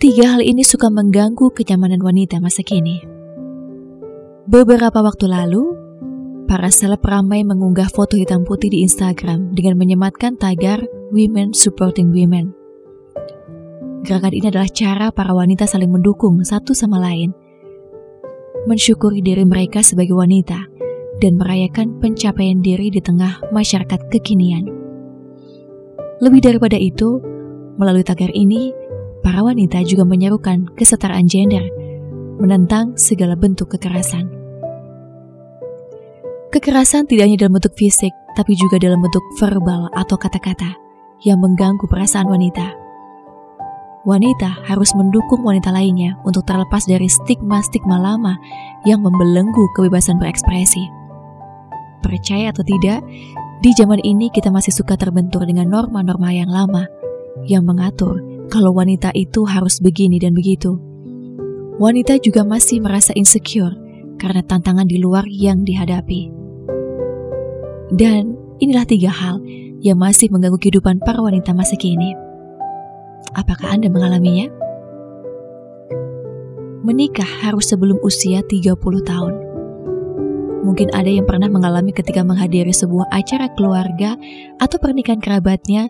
Tiga hal ini suka mengganggu kenyamanan wanita masa kini. Beberapa waktu lalu, para seleb ramai mengunggah foto hitam putih di Instagram dengan menyematkan tagar Women Supporting Women. Gerakan ini adalah cara para wanita saling mendukung satu sama lain, mensyukuri diri mereka sebagai wanita, dan merayakan pencapaian diri di tengah masyarakat kekinian. Lebih daripada itu, melalui tagar ini, para wanita juga menyerukan kesetaraan gender, menentang segala bentuk kekerasan. Kekerasan tidak hanya dalam bentuk fisik, tapi juga dalam bentuk verbal atau kata-kata yang mengganggu perasaan wanita. Wanita harus mendukung wanita lainnya untuk terlepas dari stigma-stigma lama yang membelenggu kebebasan berekspresi. Percaya atau tidak, di zaman ini kita masih suka terbentur dengan norma-norma yang lama yang mengatur kalau wanita itu harus begini dan begitu. Wanita juga masih merasa insecure karena tantangan di luar yang dihadapi. Dan inilah tiga hal yang masih mengganggu kehidupan para wanita masa kini. Apakah Anda mengalaminya? Menikah harus sebelum usia 30 tahun. Mungkin ada yang pernah mengalami ketika menghadiri sebuah acara keluarga atau pernikahan kerabatnya,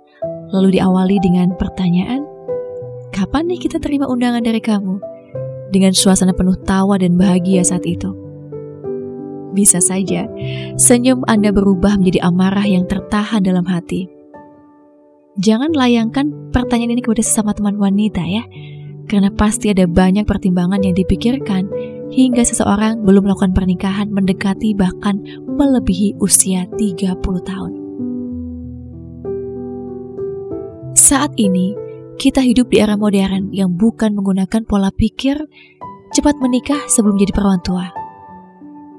lalu diawali dengan pertanyaan, kapan nih kita terima undangan dari kamu? Dengan suasana penuh tawa dan bahagia saat itu. Bisa saja, senyum Anda berubah menjadi amarah yang tertahan dalam hati. Jangan layangkan pertanyaan ini kepada sesama teman wanita ya, karena pasti ada banyak pertimbangan yang dipikirkan hingga seseorang belum melakukan pernikahan mendekati bahkan melebihi usia 30 tahun. Saat ini, kita hidup di era modern yang bukan menggunakan pola pikir cepat menikah sebelum jadi perawan tua.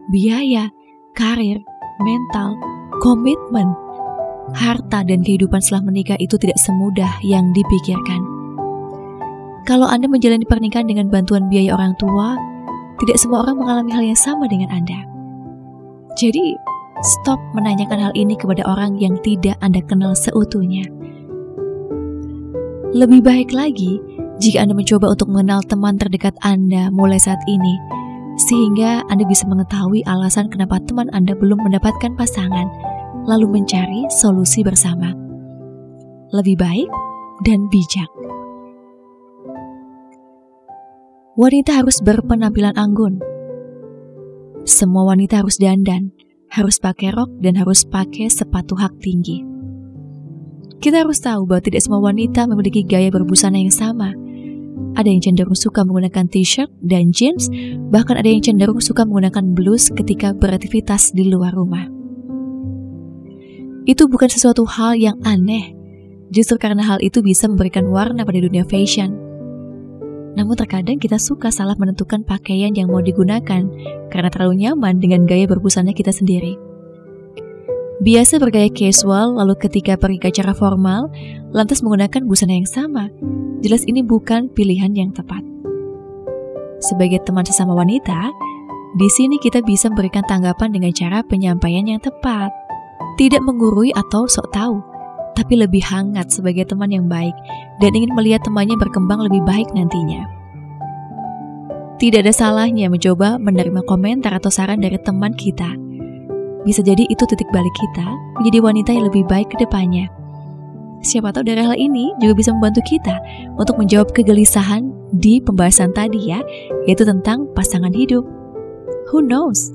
Biaya, karir, mental, komitmen, harta dan kehidupan setelah menikah itu tidak semudah yang dipikirkan. Kalau Anda menjalani pernikahan dengan bantuan biaya orang tua, tidak semua orang mengalami hal yang sama dengan Anda. Jadi, stop menanyakan hal ini kepada orang yang tidak Anda kenal seutuhnya. Lebih baik lagi jika Anda mencoba untuk mengenal teman terdekat Anda mulai saat ini, sehingga Anda bisa mengetahui alasan kenapa teman Anda belum mendapatkan pasangan, lalu mencari solusi bersama. Lebih baik dan bijak. Wanita harus berpenampilan anggun. Semua wanita harus dandan, harus pakai rok, dan harus pakai sepatu hak tinggi. Kita harus tahu bahwa tidak semua wanita memiliki gaya berbusana yang sama. Ada yang cenderung suka menggunakan t-shirt dan jeans, bahkan ada yang cenderung suka menggunakan blus ketika beraktivitas di luar rumah. Itu bukan sesuatu hal yang aneh, justru karena hal itu bisa memberikan warna pada dunia fashion. Namun terkadang kita suka salah menentukan pakaian yang mau digunakan karena terlalu nyaman dengan gaya berbusana kita sendiri. Biasa bergaya casual, lalu ketika pergi ke acara formal, lantas menggunakan busana yang sama. Jelas ini bukan pilihan yang tepat. Sebagai teman sesama wanita, di sini kita bisa memberikan tanggapan dengan cara penyampaian yang tepat. Tidak menggurui atau sok tahu, tapi lebih hangat sebagai teman yang baik dan ingin melihat temannya berkembang lebih baik nantinya. Tidak ada salahnya mencoba menerima komentar atau saran dari teman kita bisa jadi itu titik balik kita menjadi wanita yang lebih baik ke depannya. Siapa tahu dari hal ini juga bisa membantu kita untuk menjawab kegelisahan di pembahasan tadi ya, yaitu tentang pasangan hidup. Who knows?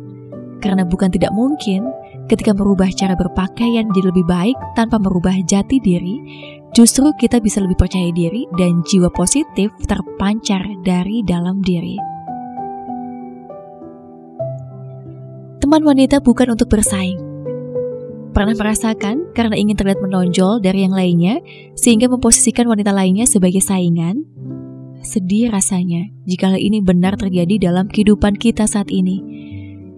Karena bukan tidak mungkin ketika merubah cara berpakaian jadi lebih baik tanpa merubah jati diri, justru kita bisa lebih percaya diri dan jiwa positif terpancar dari dalam diri. Teman wanita bukan untuk bersaing. Pernah merasakan karena ingin terlihat menonjol dari yang lainnya, sehingga memposisikan wanita lainnya sebagai saingan? sedih rasanya jika hal ini benar terjadi dalam kehidupan kita saat ini.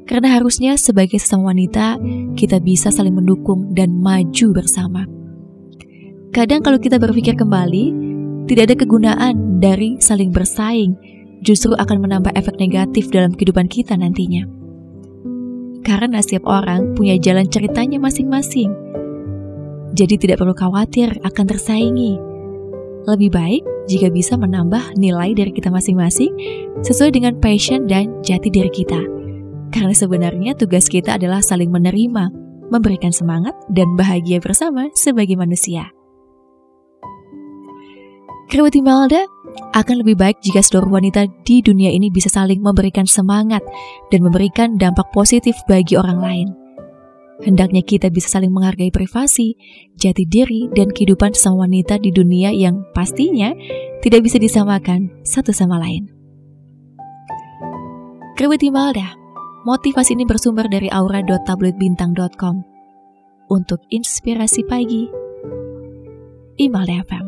Karena harusnya sebagai sesama wanita, kita bisa saling mendukung dan maju bersama. Kadang kalau kita berpikir kembali, tidak ada kegunaan dari saling bersaing, justru akan menambah efek negatif dalam kehidupan kita nantinya. Karena setiap orang punya jalan ceritanya masing-masing. Jadi tidak perlu khawatir akan tersaingi. Lebih baik jika bisa menambah nilai dari kita masing-masing sesuai dengan passion dan jati diri kita karena sebenarnya tugas kita adalah saling menerima, memberikan semangat, dan bahagia bersama sebagai manusia. Kerabat Imelda, akan lebih baik jika seluruh wanita di dunia ini bisa saling memberikan semangat dan memberikan dampak positif bagi orang lain. Hendaknya kita bisa saling menghargai privasi, jati diri, dan kehidupan sang wanita di dunia yang pastinya tidak bisa disamakan satu sama lain. Kerabat Imelda, Motivasi ini bersumber dari aura.tabloidbintang.com. Untuk inspirasi pagi, Imal FM.